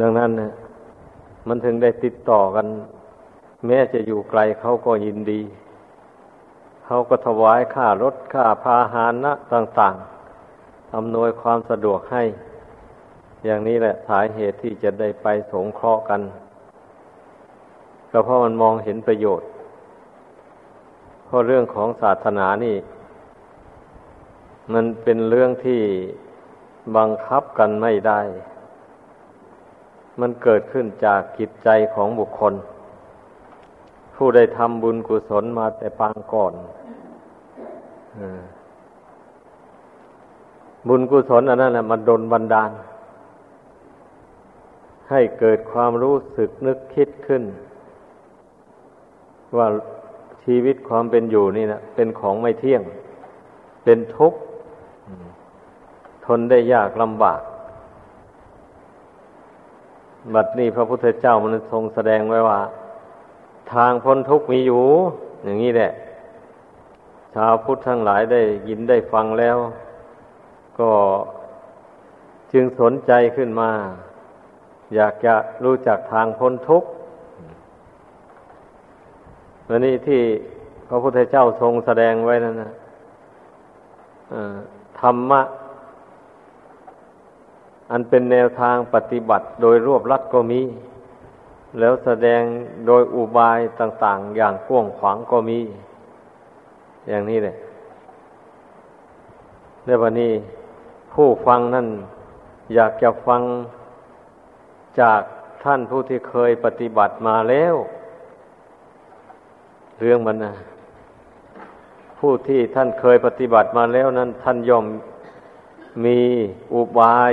ดังนั้นนะมันถึงได้ติดต่อกัน แม้จะอยู่ไกลเขาก็ยินดี เขาก็ถวายค่ารถค่าพาหานะต่างๆอำนวยความสะดวกให้ อย่างนี้แหละสาเหตุที่จะได้ไปสงเคราะห์กันก็เพราะมันมองเห็นประโยชน์เพราะเรื่องของศาสนานี่ มันเป็นเรื่องที่บังคับกันไม่ได้ มันเกิดขึ้นจากจิตใจของบุคคล ผู้ได้ทำบุญกุศลมาแต่ปางก่อนบุญกุศลอันนั้นแหละมันดนบันดาล ให้เกิดความรู้สึกนึกคิดขึ้น ว่าชีวิตความเป็นอยู่นี่นะเป็นของไม่เที่ยง เป็นทุกข์ ทนได้ยากลำบาก บัดนี้พระพุทธเจ้ามันทรงแสดงไว้ว่า ทางพ้นทุกข์มีอยู่ อย่างนี้แหละ ชาวพุทธทั้งหลายได้ยินได้ฟังแล้ว ก็จึงสนใจขึ้นมา อยากจะรู้จักทางพ้นทุกข์วันนี้ที่พระพุทธเจ้าทรงแสดงไว้นั่นนะธรรมะ อันเป็นแนวทางปฏิบัติโดยรวบลัดก็มี แล้วแสดงโดยอุบายต่าง ๆ อย่างกว้างขวางก็มี อย่างนี้เลยในวันนี้ผู้ฟังนั่น อยากจะฟังจากท่านผู้ที่เคยปฏิบัติมาแล้ว เรื่องมันนะผู้ที่ท่านเคยปฏิบัติมาแล้วนั้น ท่านย่อมมีอุบาย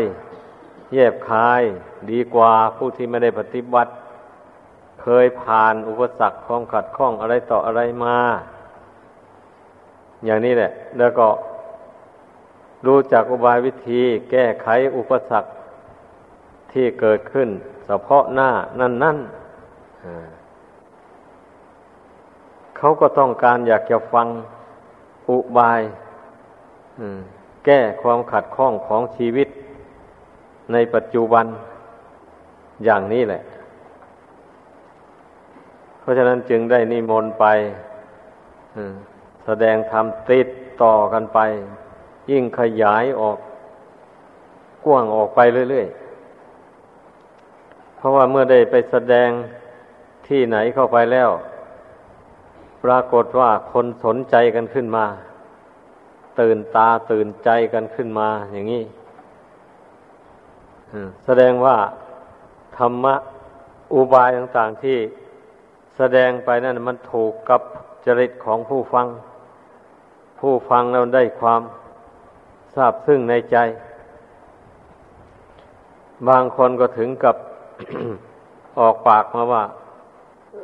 แยบคายดีกว่าผู้ที่ไม่ได้ปฏิบัติ เคยผ่านอุปสรรคความขัดข้องอะไรต่ออะไรมา อย่างนี้แหละ แล้วก็รู้จักอุบายวิธีแก้ไขอุปสรรคที่เกิดขึ้น เฉพาะหน้านั่นนั่นเขาก็ต้องการอยากจะฟังอุบายแก้ความขัดข้องของชีวิต ในปัจจุบันอย่างนี้แหละ เพราะฉะนั้นจึงได้นิมนต์ไปแสดงธรรมติดต่อกันไป ยิ่งขยายออก กว้างออกไปเรื่อยๆ เพราะว่าเมื่อได้ไปแสดงที่ไหนเข้าไปแล้ว ปรากฏว่าคนสนใจกันขึ้นมา ตื่นตาตื่นใจกันขึ้นมาอย่างนี้ แสดงว่าธรรมะอุบายต่างๆที่แสดงไปนั่นมันถูกกับจริตของผู้ฟัง ผู้ฟังแล้วได้ความทราบซึ่งในใจ บางคนก็ถึงกับ ออกปากมาว่า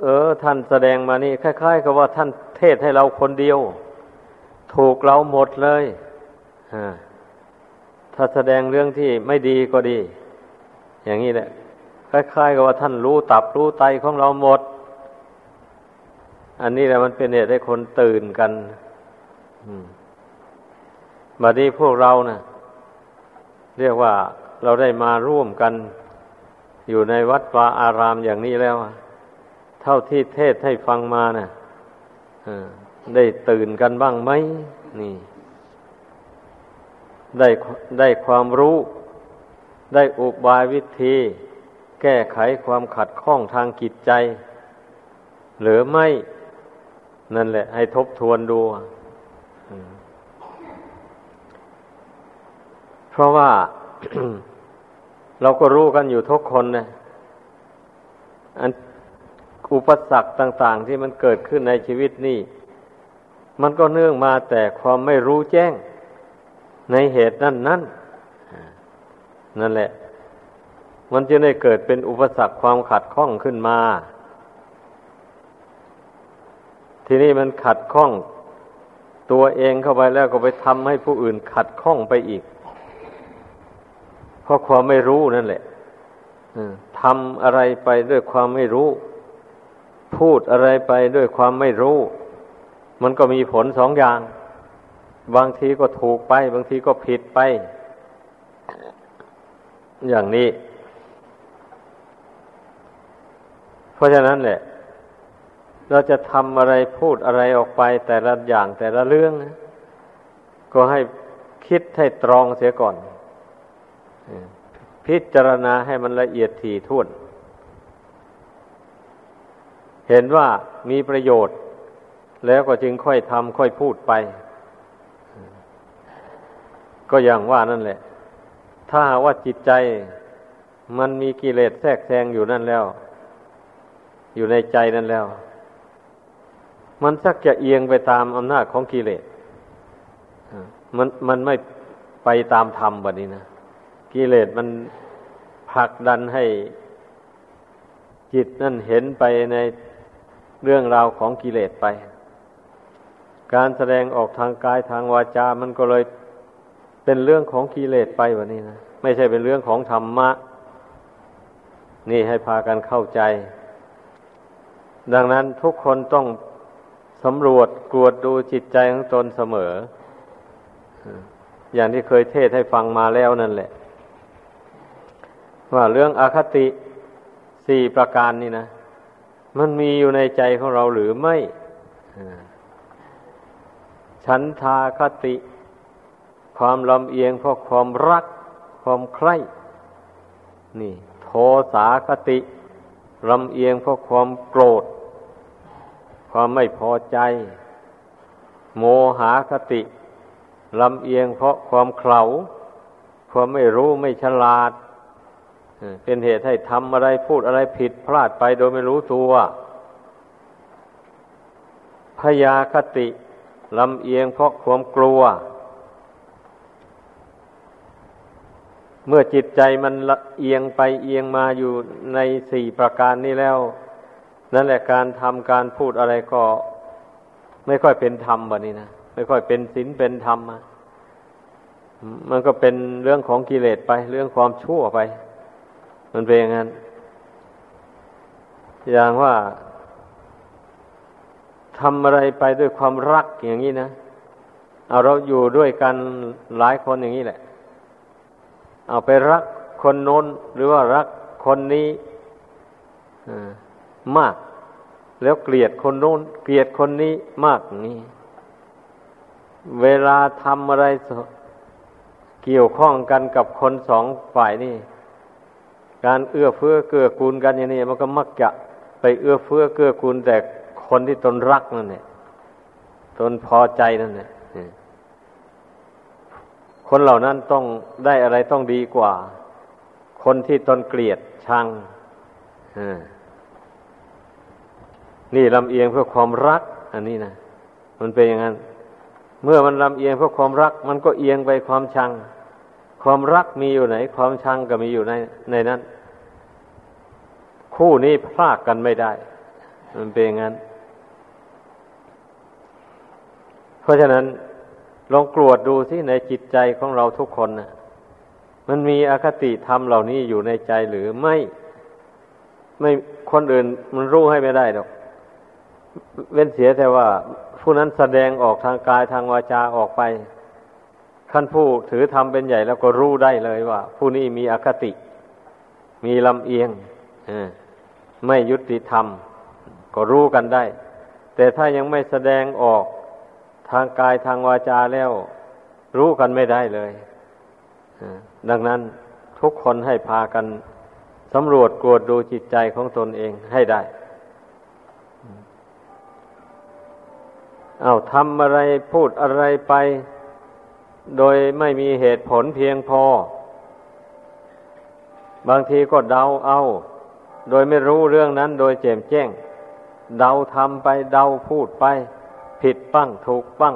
เออ ท่านแสดงมานี่คล้าย ๆ กับว่าท่านเทศให้เราคนเดียว ถูกเราหมดเลย ถ้าแสดงเรื่องที่ไม่ดีก็ดี อย่างนี้แหละ คล้ายๆกับว่าท่านรู้ตับรู้ไตของเราหมด อันนี้แหละมันเป็นเหตุให้คนตื่นกันบัดนี้พวกเรานะ่ะ เรียกว่าเราได้มาร่วมกัน อยู่ในวัดวาอารามอย่างนี้แล้ว เท่าที่เทศให้ฟังมานะ่ะได้ตื่นกันบ้างไหมนี่ ได้ได้ความรู้ ได้อุบายวิธี แก้ไขความขัดข้องทางจิตใจ หรือไม่ นั่นแหละ ให้ทบทวนดู เพราะว่า เราก็รู้กันอยู่ทุกคนนะอันอุปสรรคต่าง ๆ ที่มันเกิดขึ้นในชีวิตนี่ มันก็เนื่องมาแต่ความไม่รู้แจ้ง ในเหตุนั้นนั้นนั่นแหละ มันจะได้เกิดเป็นอุปสรรคความขัดข้องขึ้นมา ทีนี้มันขัดข้อง ตัวเองเข้าไปแล้วก็ไปทำให้ผู้อื่นขัดข้องไปอีก เพราะความไม่รู้นั่นแหละทำอะไรไปด้วยความไม่รู้ พูดอะไรไปด้วยความไม่รู้ มันก็มีผลสองอย่าง บางทีก็ถูกไป บางทีก็ผิดไป อย่างนี้ เพราะฉะนั้นแหละเราจะทำอะไรพูดอะไรออกไป แต่ละอย่างแต่ละเรื่อง ก็ให้คิดให้ตรองเสียก่อน พิจารณาให้มันละเอียดถี่ถ้วน เห็นว่ามีประโยชน์ แล้วก็จึงค่อยทำค่อยพูดไป ก็อย่างว่านั่นแหละ ถ้าว่าจิตใจมันมีกิเลสแทรกแซงอยู่นั่นแล้ว อยู่ในใจนั่นแล้ว มันสักจะเอียงไปตามอำนาจของกิเลสมันมันไม่ไปตามธรรมแบบนี้นะกิเลสมันผลักดันให้จิตนั่นเห็นไปในเรื่องราวของกิเลสไป การแสดงออกทางกายทางวาจา มันก็เลย เป็นเรื่องของกิเลสไปแบบนี้นะไม่ใช่เป็นเรื่องของธรรมะ นี่ให้พากันเข้าใจ ดังนั้นทุกคนต้องสำรวจกวดดูจิตใจของตนเสมอ อย่างที่เคยเทศให้ฟังมาแล้วนั่นแหละ ว่าเรื่องอคติสี่ประการนี่นะ มันมีอยู่ในใจของเราหรือไม่ ฉันทาคติ ความลำเอียงเพราะความรัก ความใคร่ นี่ โทสาคติลำเอียงเพราะความโกรธ ความไม่พอใจ โมหาคติลำเอียงเพราะความเข่าความไม่รู้ไม่ฉลาด เป็นเหตุให้ทำอะไรพูดอะไรผิดพลาดไปโดยไม่รู้ตัว พยาคติลำเอียงเพราะความกลัว เมื่อจิตใจมันเอียงไปเอียงมาอยู่ในสี่ประการนี้แล้ว นั่นแหละการทำการพูดอะไรก็ไม่ค่อยเป็นธรรมแบบนี้นะไม่ค่อยเป็นศีลเป็นธรรมมันก็เป็นเรื่องของกิเลสไป เรื่องความชั่วไป มันเป็นอย่างนั้น อย่างว่าทำอะไรไปด้วยความรักอย่างนี้นะเอาเราอยู่ด้วยกันหลายคนอย่างนี้แหละ เอาไปรักคนโน้นหรือว่ารักคนนี้มาก แล้วเกลียดคนโน้น เกลียดคนนี้มากนี้เวลาทำอะไรเกี่ยวข้องกันกับคนสองฝ่ายนี่ การเอื้อเฟื้อเกื้อกูลกันอย่างนี้มันก็มักจะไปเอื้อเฟื้อเกื้อกูลแต่คนที่ตนรักนั่นแหละตนพอใจนั่นแหละ คนเหล่านั้นต้องได้อะไรต้องดีกว่า คนที่ตนเกลียดชังนี่ลำเอียงเพื่อความรัก อันนี้นะมันเป็นอย่างนั้น เมื่อมันลำเอียงเพราะความรัก มันก็เอียงไปความชัง ความรักมีอยู่ไหน ความชังก็มีอยู่ในในนั้น คู่นี้พลากกันไม่ได้ มันเป็นอย่างนั้น เพราะฉะนั้น ลองกรวดดูสิในจิตใจของเราทุกคนนะมันมีอคติธรรมเหล่านี้อยู่ในใจหรือไม่ ไม่คนอื่นมันรู้ให้ไม่ได้หรอก เว้นเสียแต่ว่า ผู้นั้นแสดงออกทางกายทางวาจาออกไปขั้นผู้ถือธรรมเป็นใหญ่แล้วก็รู้ได้เลยว่า ผู้นี้มีอคติ มีลำเอียงไม่ยุติธรรม ก็รู้กันได้ แต่ถ้ายังไม่แสดงออก ทางกายทางวาจาแล้ว รู้กันไม่ได้เลย ดังนั้นทุกคนให้พากันสำรวจกวดดูจิตใจของตนเองให้ได้ เอาทำอะไรพูดอะไรไป โดยไม่มีเหตุผลเพียงพอ บางทีก็เดาเอา โดยไม่รู้เรื่องนั้นโดยแจ่มแจ้ง เดาทำไปเดาพูดไป ผิดปั้งถูกปั้ง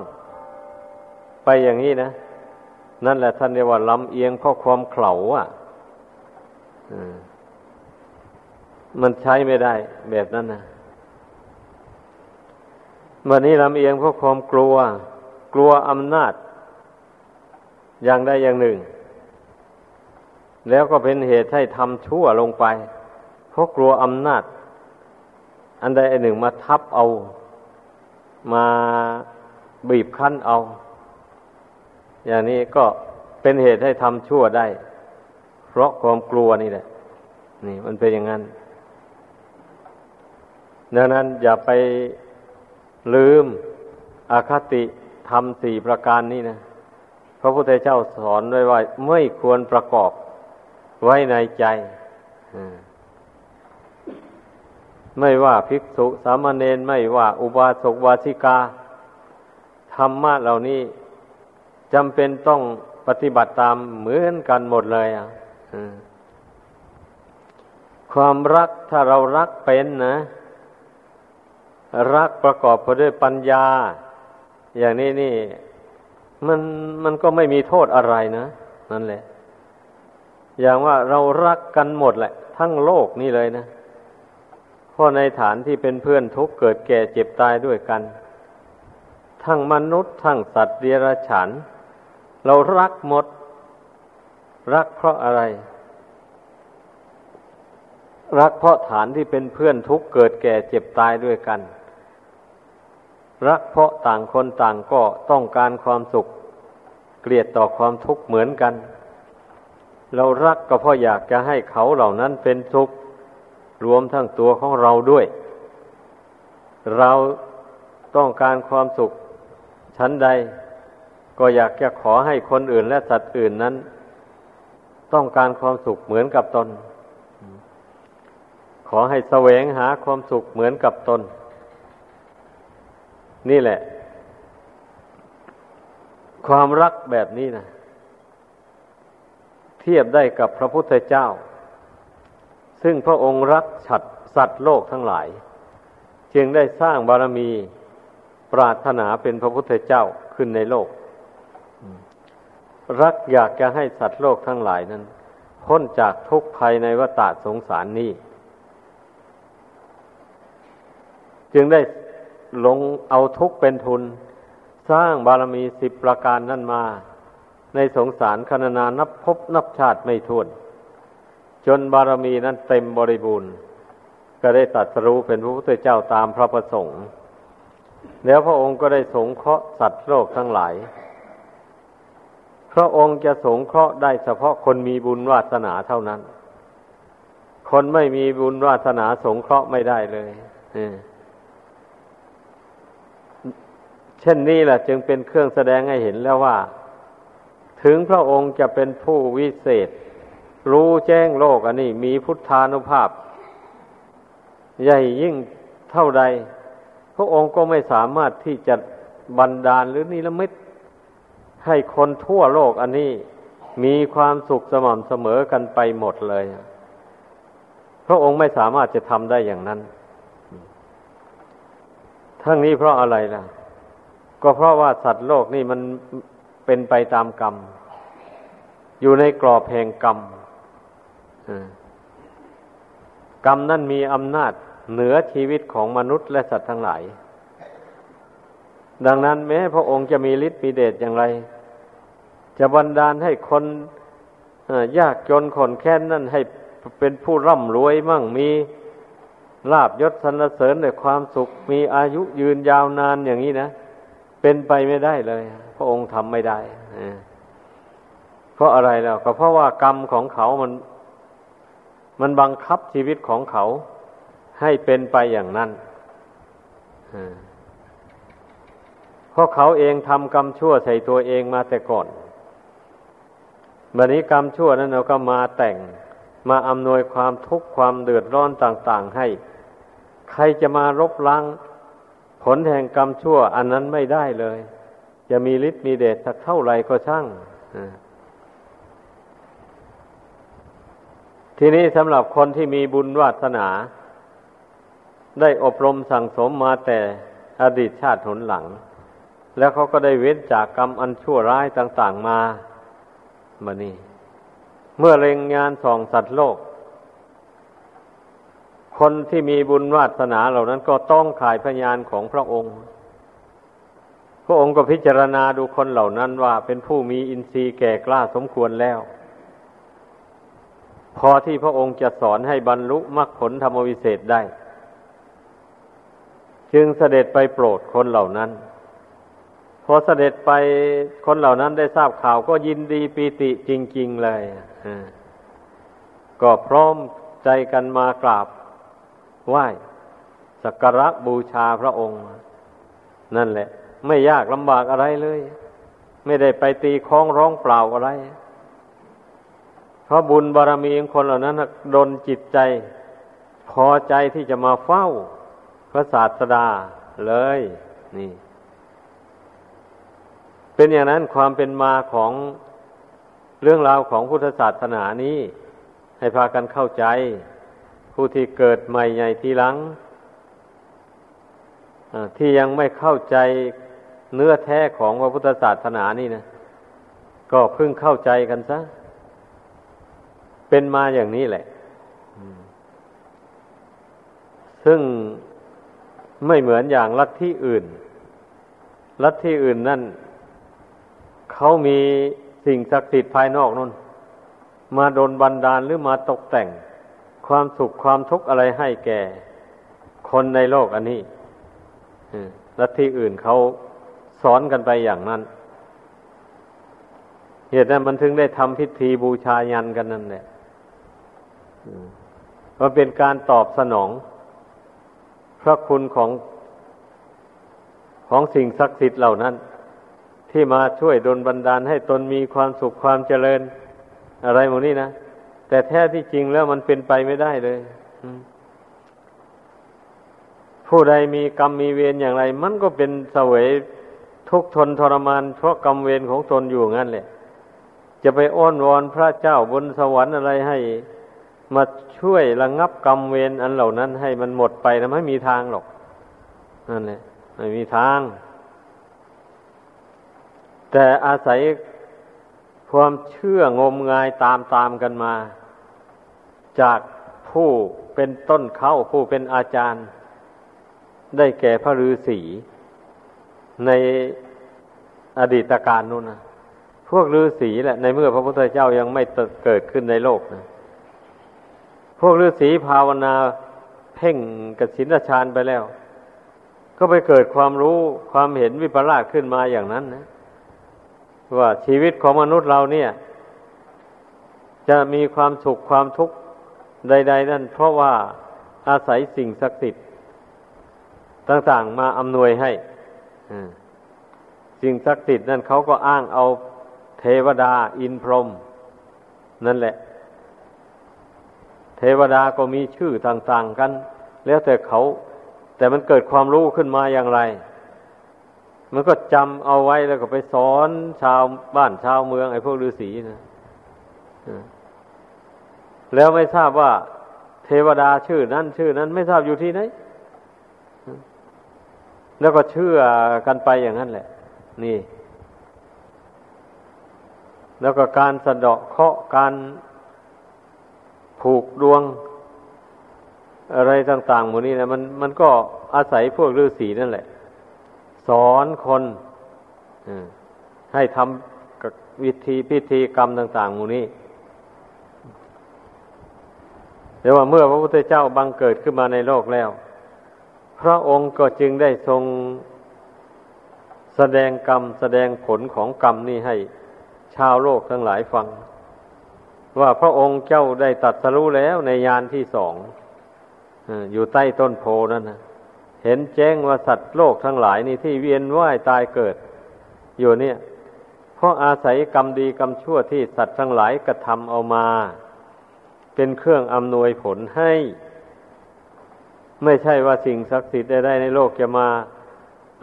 ไปอย่างนี้นะ นั่นแหละท่านเรียกว่าลำเอียงเพราะความเข่าอะมันใช้ไม่ได้แบบนั้นนะวันนี้ลำเอียงเพราะความกลัว กลัวอำนาจ อย่างใดอย่างหนึ่ง แล้วก็เป็นเหตุให้ทำชั่วลงไป เพราะกลัวอำนาจ อันใดอันหนึ่งมาทับเอา มาบีบคั้นเอา อย่างนี้ก็เป็นเหตุให้ทำชั่วได้ เพราะความกลัวนี่แหละ นี่ มันเป็นอย่างนั้น ดังนั้นอย่าไปลืมอคติธรรมสี่ประการนี้นะพระพุทธเจ้าสอนไว้ว่าไม่ควรประกอบไว้ในใจ ไม่ว่าภิกษุสามเณรไม่ว่าอุบาสกวาสิกา ธรรมะเหล่านี้จำเป็นต้องปฏิบัติตามเหมือนกันหมดเลยอะความรักถ้าเรารักเป็นนะ รักประกอบไปด้วยปัญญา อย่างนี้นี่ มันมันก็ไม่มีโทษอะไรนะนั่นแหละ อย่างว่าเรารักกันหมดแหละ ทั้งโลกนี่เลยนะ เพราะในฐานที่เป็นเพื่อนทุกเกิดแก่เจ็บตายด้วยกัน ทั้งมนุษย์ทั้งสัตว์เดรัจฉานเรารักหมด รักเพราะอะไร รักเพราะฐานที่เป็นเพื่อนทุกเกิดแก่เจ็บตายด้วยกัน รักเพราะต่างคนต่างก็ต้องการความสุข เกลียดต่อความทุกข์เหมือนกัน เรารักก็เพราะอยากจะให้เขาเหล่านั้นเป็นทุกข์ รวมทั้งตัวของเราด้วย เราต้องการความสุขชั้นใด ก็อยากจะขอให้คนอื่นและสัตว์อื่นนั้น ต้องการความสุขเหมือนกับตน ขอให้แสวงหาความสุขเหมือนกับตน นี่แหละ ความรักแบบนี้นะเทียบได้กับพระพุทธเจ้า ซึ่งพระองค์รักฉัดสัตว์โลกทั้งหลาย จึงได้สร้างบารมีปรารถนาเป็นพระพุทธเจ้าขึ้นในโลก รักอยากจะให้สัตว์โลกทั้งหลายนั้น พ้นจากทุกภัยในวัฏสงสารนี้ จึงได้ลงเอาทุกเป็นทุน สร้างบารมีสิบประการนั่นมา ในสงสารคณนานับพบนับชาติไม่ท้วน จนบารมีนั้นเต็มบริบูรณ์ ก็ได้ตัดสรู้เป็นพระพุทธเจ้าตามพระประสงค์ แล้วพระองค์ก็ได้สงเคราะห์สัตว์โลกทั้งหลาย พระองค์จะสงเคราะห์ได้เฉพาะคนมีบุญวาสนาเท่านั้น คนไม่มีบุญวาสนาสงเคราะห์ไม่ได้เลยเช่นนี้แหละจึงเป็นเครื่องแสดงให้เห็นแล้วว่า ถึงพระองค์จะเป็นผู้วิเศษ รู้แจ้งโลกอันนี้ มีพุทธานุภาพ ใหญ่ยิ่งเท่าใด พระองค์ก็ไม่สามารถที่จะบันดาลหรือนิรมิตให้คนทั่วโลกอันนี้มีความสุขสม่ำเสมอกันไปหมดเลย พระองค์ไม่สามารถจะทำได้อย่างนั้น ทั้งนี้เพราะอะไรล่ะ ก็เพราะว่าสัตว์โลกนี่มันเป็นไปตามกรรม อยู่ในกรอบแห่งกรรม กรรมนั่นมีอำนาจเหนือชีวิตของมนุษย์และสัตว์ทั้งหลาย ดังนั้นแม้พระองค์จะมีฤทธิ์มีเดชอย่างไร จะบันดาลให้คนยากจนขนแค้นนั่นให้เป็นผู้ร่ำรวยมั่งมีลาบยศสรรเสริญในความสุขมีอายุยืนยาวนานอย่างนี้นะ เป็นไปไม่ได้เลย พระองค์ทำไม่ได้เพราะอะไรแล้วก็เพราะว่ากรรมของเขามัน มันบังคับชีวิตของเขาให้เป็นไปอย่างนั้นเพราะเขาเองทำกรรมชั่วใส่ตัวเองมาแต่ก่อนบัดนี้กรรมชั่วนั้นเราก็มาแต่งมาอำนวยความทุกข์ความเดือดร้อนต่าง ๆ ให้ ใครจะมารบล้างผลแห่งกรรมชั่ว อันนั้นไม่ได้เลย จะมีฤทธิ์มีเดชสักเท่าไรก็ช่าง ทีนี้สำหรับคนที่มีบุญวาสนา ได้อบรมสั่งสมมาแต่อดีตชาติหนหลัง แล้วเขาก็ได้เว้นจากกรรมอันชั่วร้ายต่าง ๆมามานี่ เมื่อเล็งงานส่องสัตว์โลก คนที่มีบุญวาสนาเหล่านั้นก็ต้องขายพยานของพระองค์ พระองค์ก็พิจารณาดูคนเหล่านั้นว่าเป็นผู้มีอินทรีย์แก่กล้าสมควรแล้ว พอที่พระองค์จะสอนให้บรรลุมรรคผลธรรมวิเศษได้ จึงเสด็จไปโปรดคนเหล่านั้น พอเสด็จไปคนเหล่านั้นได้ทราบข่าวก็ยินดีปีติจริง ๆเลยก็พร้อมใจกันมากราบไหว้สักการะบูชาพระองค์ นั่นแหละ ไม่ยากลำบากอะไรเลย ไม่ได้ไปตีคล้องร้องเปล่าอะไร เพราะบุญบารรมีของคนเหล่านั้นดนจิตใจ พอใจที่จะมาเฝ้า พระศาสดาเลย นี่ เป็นอย่างนั้นความเป็นมาของเรื่องราวของพุทธศาสนานี้ ให้พากันเข้าใจ ผู้ที่เกิดใหม่ใหญ่ทีหลังที่ยังไม่เข้าใจเนื้อแท้ของพระพุทธศาสนานี่นะ ก็เพิ่งเข้าใจกันซะ เป็นมาอย่างนี้แหละ ซึ่งไม่เหมือนอย่างลัทธิอื่น ลัทธิอื่นนั่น เขามีสิ่งศักดิ์สิทธิ์ภายนอกนั่น มาโดนบันดาลหรือมาตกแต่ง ความสุขความทุกข์อะไรให้แก่ คนในโลกอันนี้ลัทธิอื่นเขาสอนกันไปอย่างนั้น เหตุนั้นมันถึงได้ทำพิธีบูชายันกันนั่นแหละ ว่าเป็นการตอบสนอง พระคุณของของสิ่งศักดิ์สิทธิ์เหล่านั้น ที่มาช่วยดลบันดาลให้ตนมีความสุขความเจริญ อะไรหมดนี้นะแต่แท้ที่จริงแล้วมันเป็นไปไม่ได้เลยผู้ใดมีกรรมมีเวรอย่างไร มันก็เป็นเสวยทุกทนทรมานเพราะกรรมเวรของตนอยู่งั้นแหละ จะไปอ้อนวอนพระเจ้าบนสวรรค์อะไรให้ มาช่วยระงงับกรรมเวรอันเหล่านั้น ให้มันหมดไปนะไม่มีทางหรอกนั่นแหละไม่มีทาง แต่อาศัยความเชื่องมงายตามตามกันมา จากผู้เป็นต้นเข้าผู้เป็นอาจารย์ ได้แก่พระฤาษีในอดีตการนู้นนะพวกฤาษีแหละในเมื่อพระพุทธเจ้ายังไม่เกิดขึ้นในโลกนะ พวกฤาษีภาวนาเพ่งกสินฌานไปแล้ว ก็ไปเกิดความรู้ความเห็นวิปลาสขึ้นมาอย่างนั้นนะว่าชีวิตของมนุษย์เราเนี่ย จะมีความสุขความทุกข์ใด ๆ นั่น เพราะว่าอาศัยสิ่งศักดิ์สิทธิ์ต่างๆมาอำนวยให้สิ่งศักดิ์สิทธิ์นั่นเขาก็อ้างเอาเทวดาอินพรหมนั่นแหละ เทวดาก็มีชื่อต่าง ๆกัน แล้วแต่เขา แต่มันเกิดความรู้ขึ้นมาอย่างไร มันก็จำเอาไว้แล้วก็ไปสอนชาวบ้านชาวเมืองไอ้พวกฤาษีนะแล้วไม่ทราบว่า เทวดาชื่อนั้นชื่อนั้น ไม่ทราบอยู่ที่ไหนแล้วก็เชื่อกันไปอย่างนั้นแหละ นี่ แล้วก็การสะเดาะเคาะการ ผูกดวง อะไรต่างๆหมดนี้นะมันมันก็อาศัยพวกฤาษีนั่นแหละ สอนคนให้ทำวิธีพิธีกรรมต่าง ๆ หมู่นี้แต่ว่าเมื่อพระพุทธเจ้าบังเกิดขึ้นมาในโลกแล้ว พระองค์ก็จึงได้ทรงแสดงกรรม แสดงผลของกรรมนี้ให้ชาวโลกทั้งหลายฟัง ว่าพระองค์เจ้าได้ตัดสรู้แล้วในยานที่สองอยู่ใต้ต้นโพนั่นนะเห็นแจ้งว่าสัตว์โลกทั้งหลายนี่ที่เวียนว่ายตายเกิด อยู่เนี่ย เพราะอาศัยกรรมดีกรรมชั่วที่สัตว์ทั้งหลายกระทำเอามา เป็นเครื่องอำนวยผลให้ ไม่ใช่ว่าสิ่งศักดิ์สิทธิ์ใดๆในโลกจะมา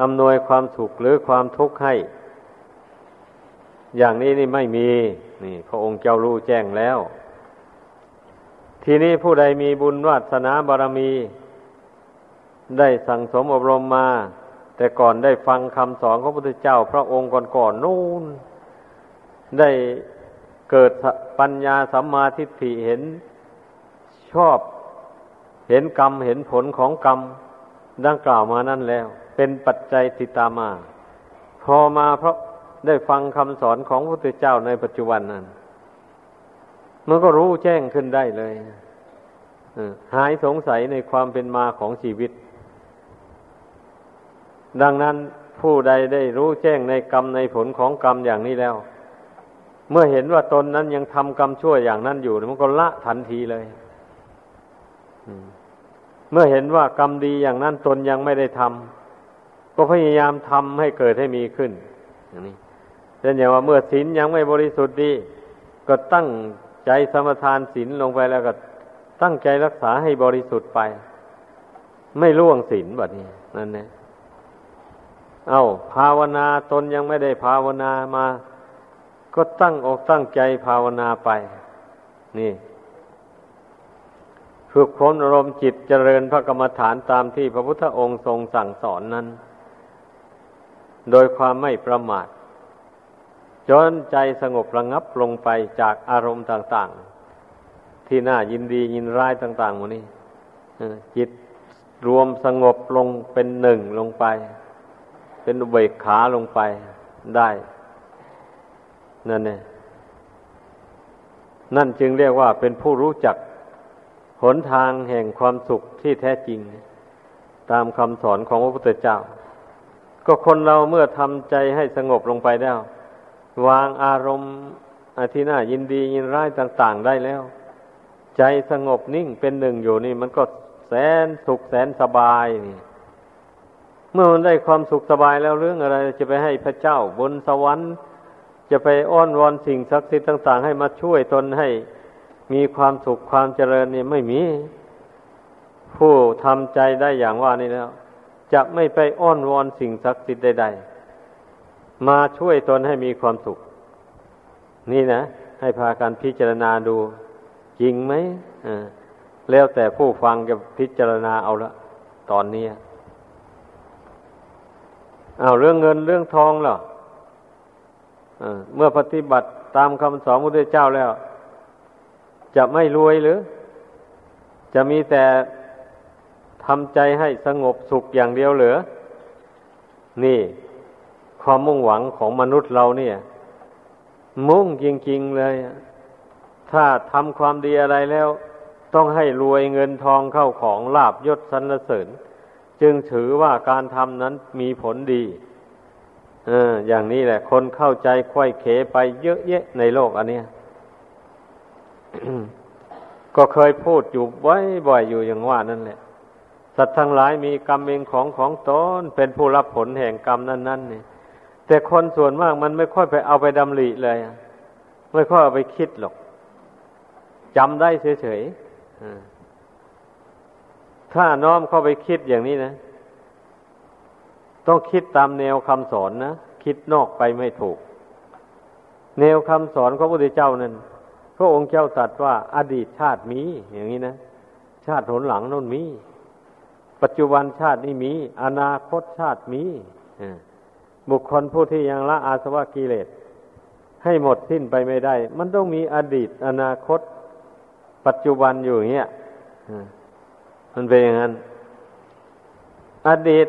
อำนวยความสุขหรือความทุกข์ให้ อย่างนี้นี่ไม่มี นี่ พระองค์เจ้ารู้แจ้งแล้ว ทีนี้ผู้ใดมีบุญวาสนาบารมี ได้สั่งสมอบรมมา แต่ก่อนได้ฟังคำสอนของพระพุทธเจ้า พระองค์ก่อนๆนนู่น ได้เกิดปัญญาสัมมาทิฏฐิเห็นชอบเห็นกรรมเห็นผลของกรรม ดังกล่าวมานั่นแล้ว เป็นปัจจัยติตามา พอมาเพราะ ได้ฟังคำสอนของพระพุทธเจ้าในปัจจุบันนั้นมันก็รู้แจ้งขึ้นได้เลยหายสงสัยในความเป็นมาของชีวิต ดังนั้นผู้ใดได้รู้แจ้งในกรรมในผลของกรรมอย่างนี้แล้ว เมื่อเห็นว่าตนนั้นยังทำกรรมชั่วอย่างนั้นอยู่ มันก็ละทันทีเลยเมื่อเห็นว่ากรรมดีอย่างนั้นตนยังไม่ได้ทำก็พยายามทำให้เกิดให้มีขึ้น อย่างนี้ ช่นอย่างว่าเมื่อศีลยังไม่บริสุทธิ์ดีก็ตั้งใจสมทานศีลลงไปแล้วก็ตั้งใจรักษาให้บริสุทธิ์ไป ไม่ล่วงศีลแบบนี้นั่นเองเอาภาวนาตนยังไม่ได้ภาวนามา ก็ตั้งอกตั้งใจภาวนาไป นี่ฝึกฝนอารมณ์จิตเจริญพระกรรมฐานตามที่พระพุทธองค์ทรงสั่งสอนนั้น โดยความไม่ประมาท จนใจสงบระงับลงไปจากอารมณ์ต่างๆ ที่น่ายินดียินร้ายต่างๆหมดนี้จิตรวมสงบลงเป็นหนึ่งลงไป เป็นอุเบกขาลงไปได้นั่นเนี่ยนั่นจึงเรียกว่าเป็นผู้รู้จักหนทางแห่งความสุขที่แท้จริง ตามคำสอนของพระพุทธเจ้า ก็คนเราเมื่อทำใจให้สงบลงไปแล้ว วางอารมณ์อธินายินดียินร้ายต่าง ๆได้แล้ว ใจสงบนิ่งเป็นหนึ่งอยู่นี่ มันก็แสนสุขแสนสบายนี่เมื่อมันได้ความสุขสบายแล้วเรื่องอะไร จะไปให้พระเจ้าบนสวรรค์จะไปอ้อนวอนสิ่งศักดิ์สิทธิ์ต่าง ๆ ให้มาช่วยตนให้มีความสุขความเจริญนี่ไม่มี ผู้ทำใจได้อย่างว่านี่แล้ว จะไม่ไปอ้อนวอนสิ่งศักดิ์สิทธิ์ใด ๆ มาช่วยตนให้มีความสุข นี่นะ ให้พากันพิจารณาดูจริงไหมแล้วแต่ผู้ฟังจะพิจารณาเอาละตอนนี้เอาเรื่องเงินเรื่องทองเหรอเมื่อปฏิบัติตามคำสอนพระพุทธเจ้าแล้ว จะไม่รวยหรือ จะมีแต่ทำใจให้สงบสุขอย่างเดียวเหรือ นี่ ความมุ่งหวังของมนุษย์เราเนี่ย มุ่งจริงๆเลย ถ้าทำความดีอะไรแล้ว ต้องให้รวยเงินทองเข้าของลาบยศสรรเสริญ จึงถือว่าการทำนั้นมีผลดีเอออย่างนี้แหละ คนเข้าใจค่อยเขไปเยอะแยะในโลกอันเนี้ยก็เคยพูดอยู่บ่อยๆอยู่อย่างว่านั่นแหละ สัตว์ทั้งหลายมีกรรมเองของของตนเป็นผู้รับผลแห่งกรรมนั้น ๆ เนี่ย แต่คนส่วนมากมันไม่ค่อยไปเอาไปดำริเลย ไม่ค่อยเอาไปคิดหรอกจำได้เฉยๆถ้าน้อมเข้าไปคิดอย่างนี้นะ ต้องคิดตามแนวคำสอนนะ คิดนอกไปไม่ถูก แนวคำสอนของพระพุทธเจ้านั้นพระองค์เจ้าตรัสว่าอดีตชาติมี อย่างนี้นะ ชาติหนหลังนั่นมี ปัจจุบันชาตินี้มี อนาคตชาติมี บุคคลผู้ที่ยังละอาสวะกิเลส ให้หมดสิ้นไปไม่ได้ มันต้องมีอดีตอนาคต ปัจจุบันอยู่เงี้ยมันเป็นอย่างนั้น อดีต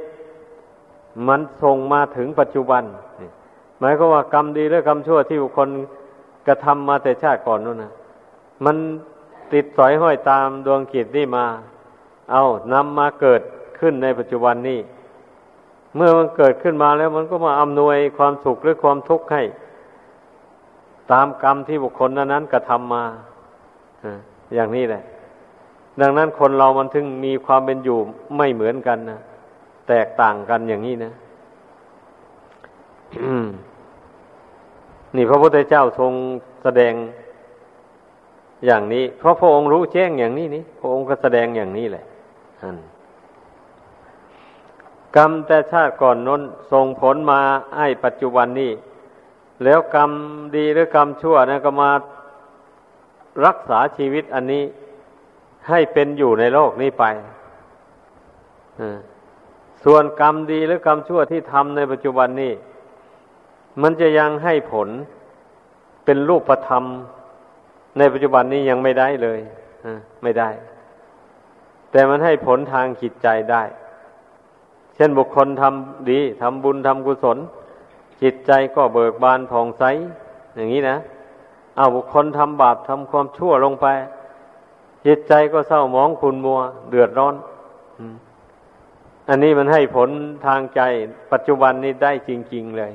มันส่งมาถึงปัจจุบัน หมายก็ว่ากรรมดีหรือกรรมชั่วที่บุคคลกระทำมาแต่ชาติก่อนนู่นนะมันติดสอยห้อยตามดวงกิจนี่มา เอานำมาเกิดขึ้นในปัจจุบันนี้ เมื่อมันเกิดขึ้นมาแล้วมันก็มาอำนวยความสุขหรือความทุกข์ให้ ตามกรรมที่บุคคลนั้นกระทำมาอย่างนี้แหละ ดังนั้นคนเรามันถึงมีความเป็นอยู่ไม่เหมือนกันนะแตกต่างกันอย่างนี้นะนี่พระพุทธเจ้าทรงแสดงอย่างนี้ เพราะพระองค์รู้แจ้งอย่างนี้นี่พระองค์ก็แสดงอย่างนี้แหละ กรรมแต่ชาติก่อนน้นส่งผลมาให้ปัจจุบันนี้ แล้วกรรมดีหรือกรรมชั่วนะก็มารักษาชีวิตอันนี้ให้เป็นอยู่ในโลกนี้ไปส่วนกรรมดีหรือกรรมชั่วที่ทำในปัจจุบันนี้ มันจะยังให้ผลเป็นรูปธรรม ในปัจจุบันนี้ยังไม่ได้เลยไม่ได้ แต่มันให้ผลทางจิตใจได้ เช่นบุคคลทำดีทำบุญทำกุศล จิตใจก็เบิกบานผ่องใส อย่างนี้นะเอาบุคคลทำบาปทำความชั่วลงไป จิตใจก็เศร้าหมองขุนมัว เดือดร้อนอันนี้มันให้ผลทางใจปัจจุบันนี้ได้จริง ๆเลย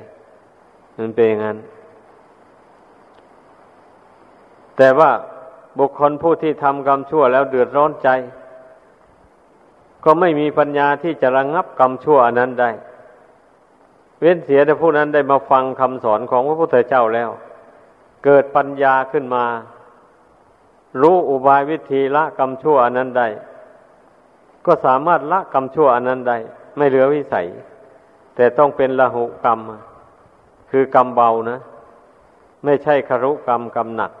มันเป็นอย่างนั้น แต่ว่าบุคคลผู้ที่ทำกรรมชั่วแล้วเดือดร้อนใจ ก็ไม่มีปัญญาที่จะระงงับกรรมชั่วอันนั้นได้ เว้นเสียแต่ผู้นั้นได้มาฟังคำสอนของพระพุทธเจ้าแล้ว เกิดปัญญาขึ้นมา รู้อุบายวิธีละกรรมชั่วอันนั้นได้ ก็สามารถละกรรมชั่วอันนั้นได้ ไม่เหลือวิสัย แต่ต้องเป็นละหุกรรม คือกรรมเบานะ ไม่ใช่คารุกรรมกรรมหนัก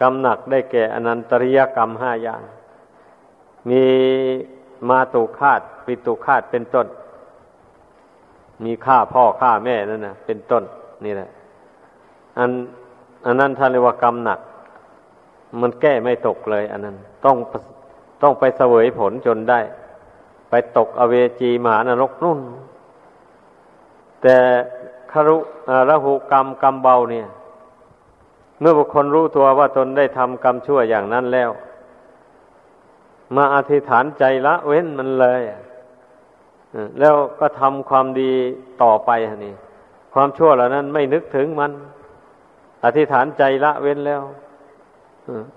กรรมหนักได้แก่อนันตริยกรรมห้าอย่าง มี มาตุคาตปิตุคาตเป็นต้น มีฆ่าพ่อฆ่าแม่นั่นนะเป็นต้นนี่แหละ อันอันนั้นทานเรียกว่ากรรมหนัก มันแก้ไม่ตกเลย อันนั้น ต้องต้องไปเสวยผลจนได้ ไปตกอเวจีมหานรกนุ่น แต่คารุระหุกรรมกรรมเบาเนี่ย เมื่อบุคคลรู้ตัวว่าตนได้ทำกรรมชั่วอย่างนั้นแล้ว มาอธิษฐานใจละเว้นมันเลยแล้วก็ทำความดีต่อไปนี่ ความชั่วเหล่านั้นไม่นึกถึงมัน อธิษฐานใจละเว้นแล้ว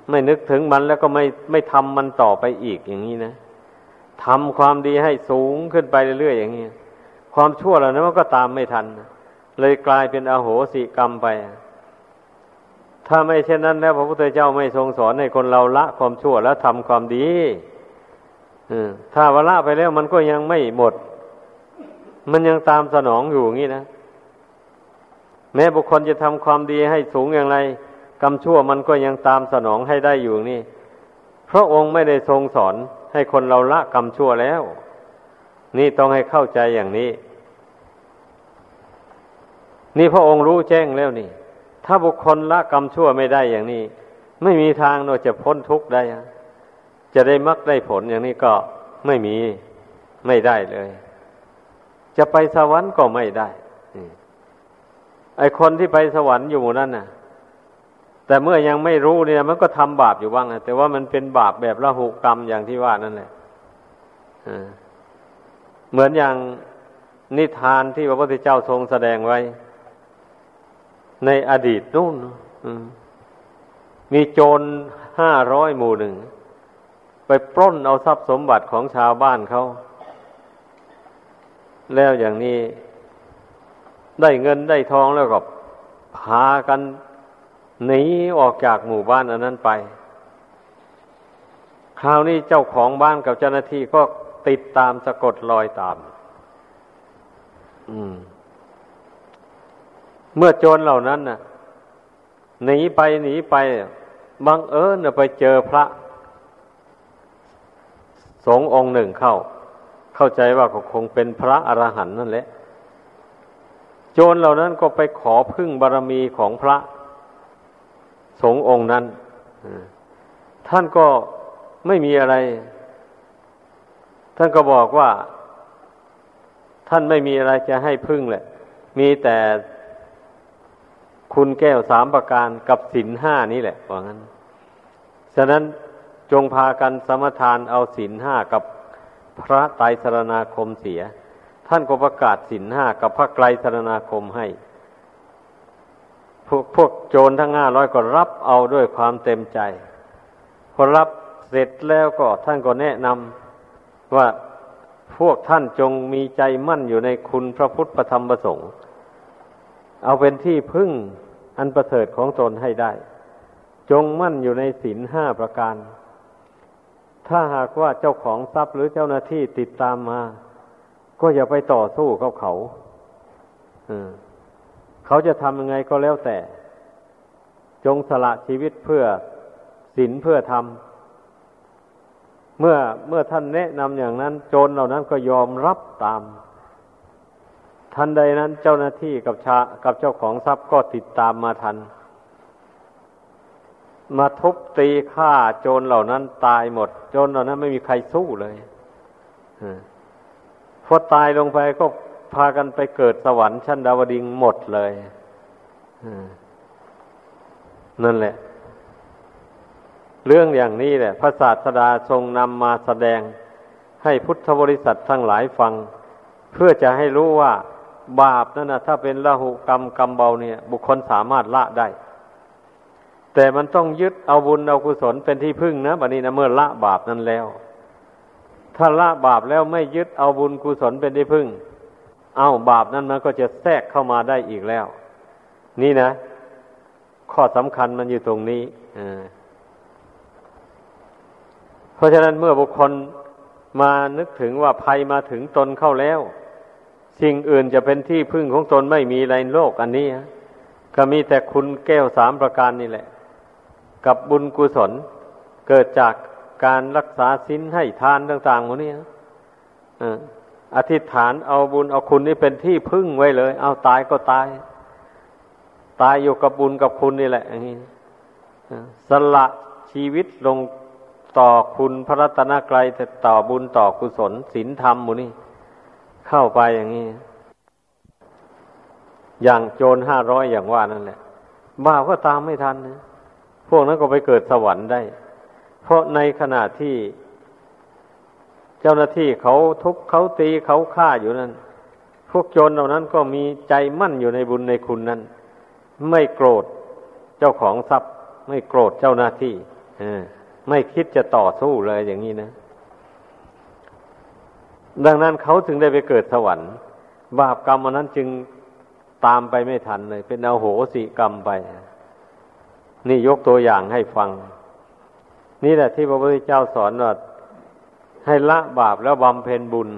ไม่นึกถึงมันแล้วก็ไม่ไม่ทำมันต่อไปอีกอย่างนี้นะทำความดีให้สูงขึ้นไปเรื่อยๆอย่างนี้ ความชั่วเหล่านั้นมันก็ตามไม่ทัน เลยกลายเป็นอโหสิกรรมไป ถ้าไม่เช่นนั้นแล้วพระพุทธเจ้าไม่ทรงสอนให้คนเราละความชั่วแล้วทำความดีถ้าวละไปแล้วมันก็ยังไม่หมด มันยังตามสนองอยู่อย่างนี้นะ แม้บุคคลจะทำความดีให้สูงอย่างไรกรรมชั่วมันก็ยังตามสนองให้ได้อยู่นี่ พระองค์ไม่ได้ทรงสอนให้คนเราละกรรมชั่วแล้ว นี่ต้องให้เข้าใจอย่างนี้ นี่พระองค์รู้แจ้งแล้วนี่ ถ้าบุคคลละกรรมชั่วไม่ได้อย่างนี้ ไม่มีทางโนจะพ้นทุกข์ได้ จะได้มรรคได้ผลอย่างนี้ก็ไม่มีไม่ได้เลย จะไปสวรรค์ก็ไม่ได้ไอคนที่ไปสวรรค์อยู่นั่นน่ะ แต่เมื่อยังไม่รู้เนี่ยมันก็ทำบาปอยู่บ้างนะแต่ว่ามันเป็นบาปแบบละหุกรรมอย่างที่ว่านั่นแหละเหมือนอย่างนิทานที่พระพุทธเจ้าทรงแสดงไว้ ในอดีตนู่นมีโจรห้าร้อยหมู่หนึ่ง ไปปล้นเอาทรัพย์สมบัติของชาวบ้านเขา แล้วอย่างนี้ ได้เงินได้ทองแล้วก็พากันหนีออกจากหมู่บ้านอันนั้นไป คราวนี้เจ้าของบ้านกับเจ้าหน้าที่ก็ติดตามสะกดรอยตาม อืม เมื่อโจรเหล่านั้นน่ะหนีไปหนีไปบังเอิญไปเจอพระ สงฆ์องค์หนึ่งเข้า เข้าใจว่าก็คงเป็นพระอรหันต์นั่นแหละ โจรเหล่านั้นก็ไปขอพึ่งบารรมีของพระ สงฆ์องค์นั้นท่านก็ไม่มีอะไร ท่านก็บอกว่า ท่านไม่มีอะไรจะให้พึ่งแหละ มีแต่ คุณแก้วสามประการกับศินห้านี่แหละว่างั้น ฉะนั้นจงพากันสมทานเอาศินห้ากับพระไตรสรณาคมเสีย ท่านก็ประกาศศินห้ากับพระไกรสรณาคมให้ พวกพวกโจรทั้งห้าร้อยก็รับเอาด้วยความเต็มใจพอรับเสร็จแล้วก็ท่านก็แนะนำว่าพวกท่านจงมีใจมั่นอยู่ในคุณพระพุทธธรรมประสงค์ เอาเป็นที่พึ่งอันประเสริฐของตนให้ได้ จงมั่นอยู่ในศีลห้าประการ ถ้าหากว่าเจ้าของทรัพย์หรือเจ้าหน้าที่ติดตามมา ก็อย่าไปต่อสู้กับเขาเขาจะทำยังไงก็แล้วแต่ จงสละชีวิตเพื่อศีลเพื่อธรรมเมื่อเมื่อท่านแนะนำอย่างนั้น โจรเหล่านั้นก็ยอมรับตาม ทันใดนั้นเจ้าหน้าที่กับชากับเจ้าของทรัพย์ก็ติดตามมาทัน มาทุบตีฆ่าโจรเหล่านั้นตายหมด โจรเหล่านั้นไม่มีใครสู้เลยพอตายลงไปก็พากันไปเกิดสวรรค์ชั้นดาวดิงหมดเลยนั่นแหละ เรื่องอย่างนี้แหละ พระศาสดาทรงนำมาแสดงให้พุทธบริษัททั้งหลายฟัง เพื่อจะให้รู้ว่า บาปนั่นนะถ้าเป็นละหุกรรมกรรมเบาเนี่ย บุคคลสามารถละได้ แต่มันต้องยึดเอาบุญเอากุศลเป็นที่พึ่งนะบัดนี้นะเมื่อละบาปนั้นแล้ว ถ้าละบาปแล้วไม่ยึดเอาบุญกุศลเป็นที่พึ่ง เอาบาปนั้นมันก็จะแทรกเข้ามาได้อีกแล้ว นี่นะ ข้อสำคัญมันอยู่ตรงนี้เพราะฉะนั้นเมื่อบุคคลมานึกถึงว่าภัยมาถึงตนเข้าแล้ว สิ่งอื่นจะเป็นที่พึ่งของตนไม่มีในโลกอันนี้ก็มีแต่คุณแก้วสามประการนี่แหละ กับบุญกุศลเกิดจากการรักษาศีลให้ทานต่างๆพวกนี้อธิษฐานเอาบุญเอาคุณนี่เป็นที่พึ่งไว้เลย เอาตายก็ตาย ตายอยู่กับบุญกับคุณนี่แหละอย่างนี้สละชีวิตลงต่อคุณพระรัตนกรัยต่ต่อบุญต่อกุศลศีลธรรมมูนี่ เข้าไปอย่างนี้ อย่างโจรห้าร้อยอย่างว่านั่นแหละบ้าก็ตามไม่ทันนะพวกนั้นก็ไปเกิดสวรรค์ได้ เพราะในขณะที่ เจ้าหน้าที่เขาทุบเขาตีเขาฆ่าอยู่นั้นพวกโจรเหล่านั้นก็มีใจมั่นอยู่ในบุญในคุณนั้น ไม่โกรธเจ้าของทรัพย์ ไม่โกรธเจ้าหน้าที่ไม่คิดจะต่อสู้เลยอย่างนี้นะ ดังนั้นเขาถึงได้ไปเกิดสวรรค์ บาปกรรมอันนั้นจึงตามไปไม่ทันเลย เป็นเอาโหสิกรรมไป นี่ยกตัวอย่างให้ฟัง นี่แหละที่พระพุทธเจ้าสอนว่าให้ละบาปแล้วบำเพ็ญบุญ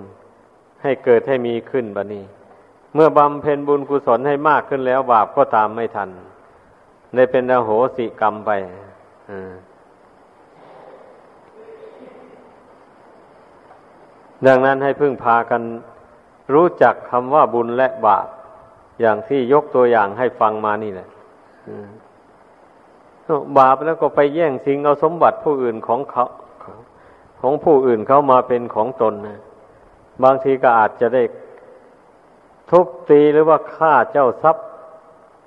ให้เกิดให้มีขึ้นบะนี้ เมื่อบำเพ็ญบุญกุศลให้มากขึ้นแล้ว บาปก็ตามไม่ทัน ได้เป็นอโหสิกรรมไปอ่า ดังนั้นให้พึ่งพากันรู้จักคำว่าบุญและบาปอย่างที่ยกตัวอย่างให้ฟังมานี่แหละบาปแล้วก็ไปแย่งสิ่งเอาสมบัติผู้อื่นของเขาของผู้อื่นเขามาเป็นของตนนะบางทีก็อาจจะได้ทุบตีหรือว่าฆ่าเจ้าทรัพย์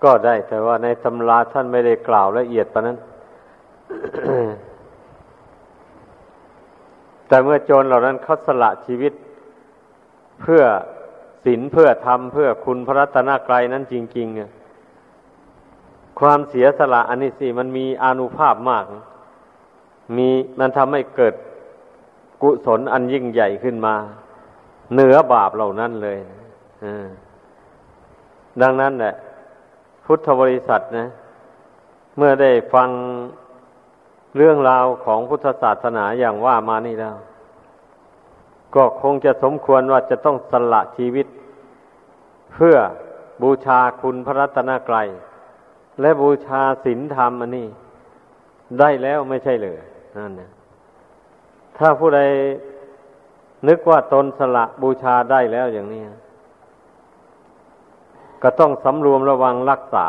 ก็ได้แต่ว่าในตำราท่านไม่ได้กล่าวละเอียดปะนั้น แต่เมื่อโจรเหล่านั้นเขาสละชีวิต เพื่อศีลเพื่อธรรมเพื่อคุณพระรัตนกรัยนั้นจริงๆความเสียสละอันนี้สิมันมีอนุภาพมาก มีมันทำให้เกิดกุศลอันยิ่งใหญ่ขึ้นมา เหนือบาปเหล่านั้นเลยดังนั้นแหละพุทธบริษัทนะ เมื่อได้ฟัง เรื่องราวของพุทธศาสนาอย่างว่ามานี่แล้ว ก็คงจะสมควรว่าจะต้องสละชีวิต เพื่อบูชาคุณพระรัตนกรัยและบูชาศีลธรรมอันนี้ ได้แล้วไม่ใช่เลยนั่นนะถ้าผู้ใดนึกว่าตนสละบูชาได้แล้วอย่างนี้ ก็ต้องสำรวมระวังรักษา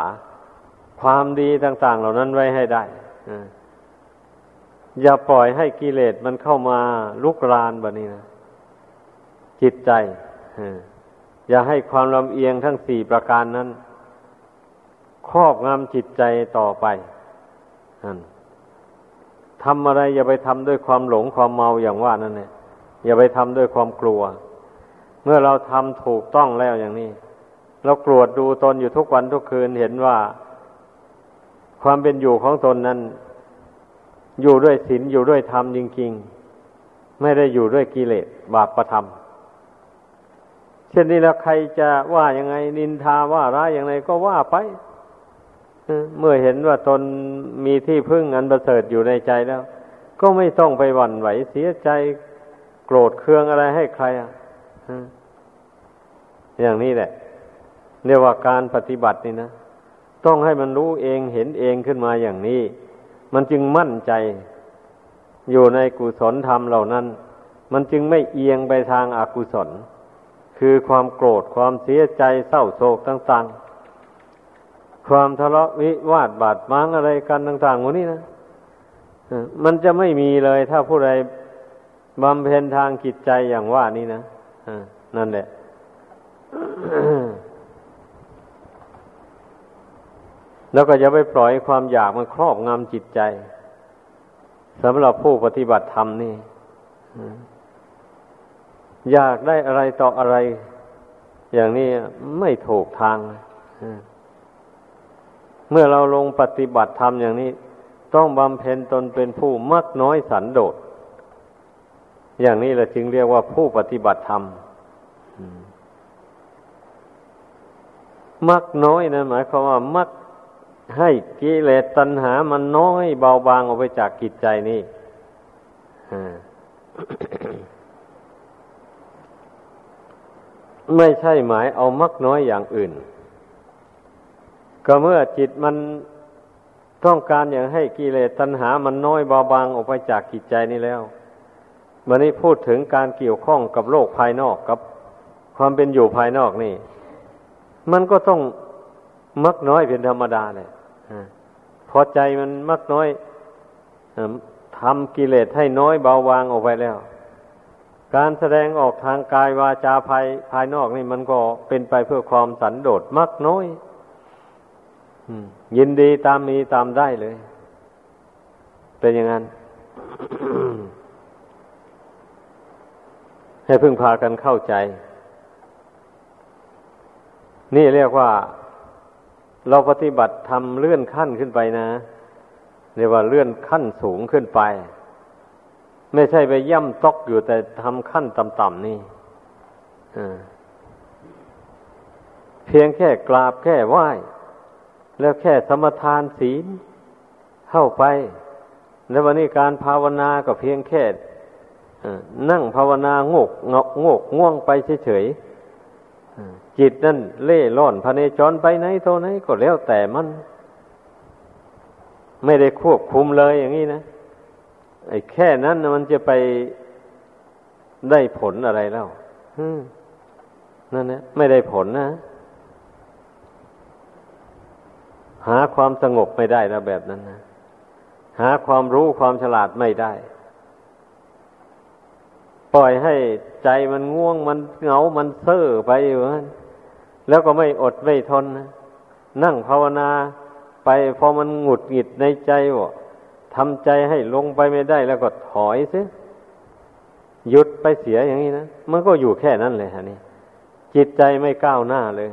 ความดีต่าง ๆ เหล่านั้นไว้ให้ได้ อย่าปล่อยให้กิเลสมันเข้ามาลุกรานแบบนี้นะจิตใจอย่าให้ความลำเอียงทั้งสี่ประการนั้น ครอบงำจิตใจต่อไปทำอะไรอย่าไปทำด้วยความหลงความเมาอย่างว่านั่นเนี่ยอย่าไปทำด้วยความกลัว เมื่อเราทำถูกต้องแล้วอย่างนี้ เรากรวดดูตนอยู่ทุกวันทุกคืนเห็นว่า ความเป็นอยู่ของตนนั้น อยู่ด้วยศีลอยู่ด้วยธรรมจริงๆ ไม่ได้อยู่ด้วยกิเลสบาปประธรรม เช่นนี้แล้วใครจะว่ายังไงนินทาว่าร้ายอย่างไรก็ว่าไป เมื่อเห็นว่าตนมีที่พึ่งอันประเสริฐอยู่ในใจแล้ว ก็ไม่ต้องไปหวั่นไหวเสียใจโกรธเคืองอะไรให้ใครอะอย่างนี้แหละ เรียกว่าการปฏิบัตินี่นะ ต้องให้มันรู้เองเห็นเองขึ้นมาอย่างนี้ มันจึงมั่นใจ อยู่ในกุศลธรรมเหล่านั้น มันจึงไม่เอียงไปทางอากุศล คือความโกรธความเสียใจเศร้าโศกต่าง ๆ ความทะเลาะวิวาทบาดหมางอะไรกันต่างๆหมดนี้นะมันจะไม่มีเลยถ้าผู้ใดบำเพ็ญทางจิตใจอย่างว่านี้นะนั่นแหละ แล้วก็อย่าไปปล่อยความอยากมันครอบงำจิตใจสำหรับผู้ปฏิบัติธรรมนี่อยากได้อะไรต่ออะไร อย่างนี้ไม่ถูกทางเมื่อเราลงปฏิบัติธรรมอย่างนี้ ต้องบำเพ็ญตนเป็นผู้มักน้อยสันโดษอย่างนี้เราจึงเรียกว่าผู้ปฏิบัติธรรมมักน้อยนะหมายความว่ามัก ให้กิเลสตัณหามันน้อยเบาบางออกไปจากกิจใจนี่ไม่ใช่หมายเอามักน้อยอย่างอื่น ก็เมื่อจิตมันต้องการอย่างให้กิเลสตัณหามันน้อยเบาบางออกไปจากกิจใจนี้แล้ววันนี้พูดถึงการเกี่ยวข้องกับโลกภายนอกกับความเป็นอยู่ภายนอกนี่ มันก็ต้องมักน้อยเป็นธรรมดาเลย อใจมันมักน้อยทำกิเลสให้น้อยเบาบางออกไปแล้ว การแสดงออกทางกายวาจาภายภายนอกนี่มันก็เป็นไปเพื่อความสันโดษมักน้อยยินดีตามมีตามได้เลย เป็นอย่างนั้น ให้พึ่งพากันเข้าใจ นี่เรียกว่า เราปฏิบัติทำเลื่อนขั้นขึ้นไปนะเรียกว่าเลื่อนขั้นสูงขึ้นไป ไม่ใช่ไปย่ำตอกอยู่แต่ทำขั้นต่ำๆนี่เพียงแค่กราบแค่ไหว้ แล้วแค่สมทานศีลเข้าไป แล้ววันนี้การภาวนาก็เพียงแค่นั่งภาวนาโงกงกงกง่วงไปเฉยๆ จิตนั่นเล่ร่อนพเนจรไปไหนโทไหนก็แล้วแต่มัน ไม่ได้ควบคุมเลยอย่างนี้นะไอ้แค่นั้นมันจะไปได้ผลอะไรแล้วนั่นนะไม่ได้ผลนะ หาความสงบไม่ได้แล้วแบบนั้นนะหาความรู้ความฉลาดไม่ได้ ปล่อยให้ใจมันง่วงมันเหงา มันเซ่อไปอยู่แล้วก็ไม่อดไม่ทน นั่งภาวนาไปพอมันหงุดหงิดในใจว่าทำใจให้ลงไปไม่ได้แล้วก็ถอยซิหยุดไปเสียอย่างนี้นะ มันก็อยู่แค่นั้นเลยฮะนี่จิตใจไม่ก้าวหน้าเลย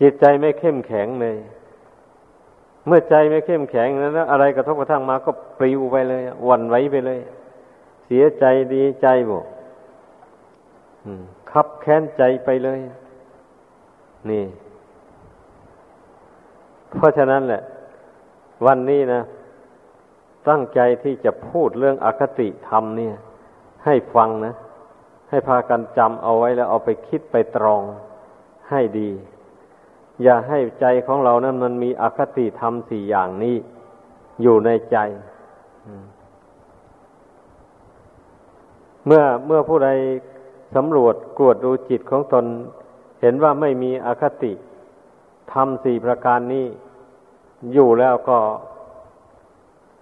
จิตใจไม่เข้มแข็งเลย เมื่อใจไม่เข้มแข็งแล้ว อะไรกระทบกระทั่งมาก็ปลิวไปเลยวันไหวไปเลย สียใจดีใจบ่คับแค้นใจไปเลย นี่ เพราะฉะนั้นแหละ วันนี้นะ ตั้งใจที่จะพูดเรื่องอคติธรรมเนี่ย ให้ฟังนะ ให้พากันจำเอาไว้แล้วเอาไปคิดไปตรองให้ดี อย่าให้ใจของเรานั้นมันมีอคติธรรมสี่อย่างนี้ อยู่ในใจ เมื่อเมื่อผู้ใดสำรวจกวดดูจิตของตน เห็นว่าไม่มีอคติทำสี่ประการนี้ อยู่แล้วก็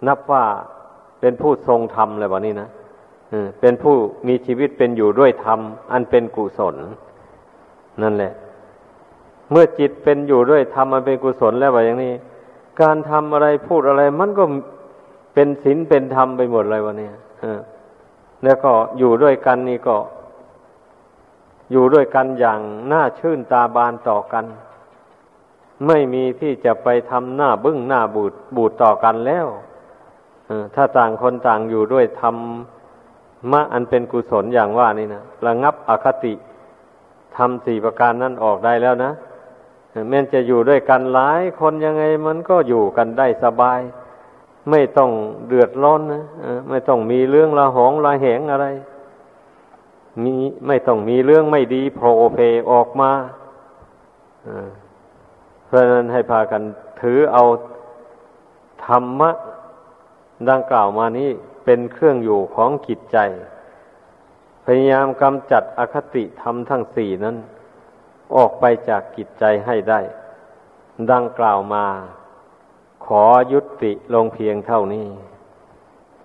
นับว่าเป็นผู้ทรงธรรมเลยวันนี้นะเป็นผู้มีชีวิตเป็นอยู่ด้วยธรรม อันเป็นกุศล นั่นแหละ เมื่อจิตเป็นอยู่ด้วยธรรมอันเป็นกุศลแล้วว่าอย่างนี้ การทำอะไรพูดอะไร มันก็เป็นศีลเป็นธรรมไปหมดเลยวันนี้ แล้วก็อยู่ด้วยกันนี่ก็ อยู่ด้วยกันอย่างน่าชื่นตาบานต่อกัน ไม่มีที่จะไปทำหน้าบึ้งหน้าบูดบูดต่อกันแล้วถ้าต่างคนต่างอยู่ด้วยทำมะอันเป็นกุศลอย่างว่านี่นะระงับอคติทำสี่ประการนั้นออกได้แล้วนะแม้จะอยู่ด้วยกันหลายคนยังไงมันก็อยู่กันได้สบาย ไม่ต้องเดือดร้อนนะไม่ต้องมีเรื่องละหองละแหงอะไร มีไม่ต้องมีเรื่องไม่ดีโผล่เพออกมาเพราะนั้นให้พากันถือเอาธรรมะดังกล่าวมานี้เป็นเครื่องอยู่ของจิตใจ พยายามกำจัดอคติธรรมทั้งสี่นั้น ออกไปจากจิตใจให้ได้ ดังกล่าวมา ขอยุติลงเพียงเท่านี้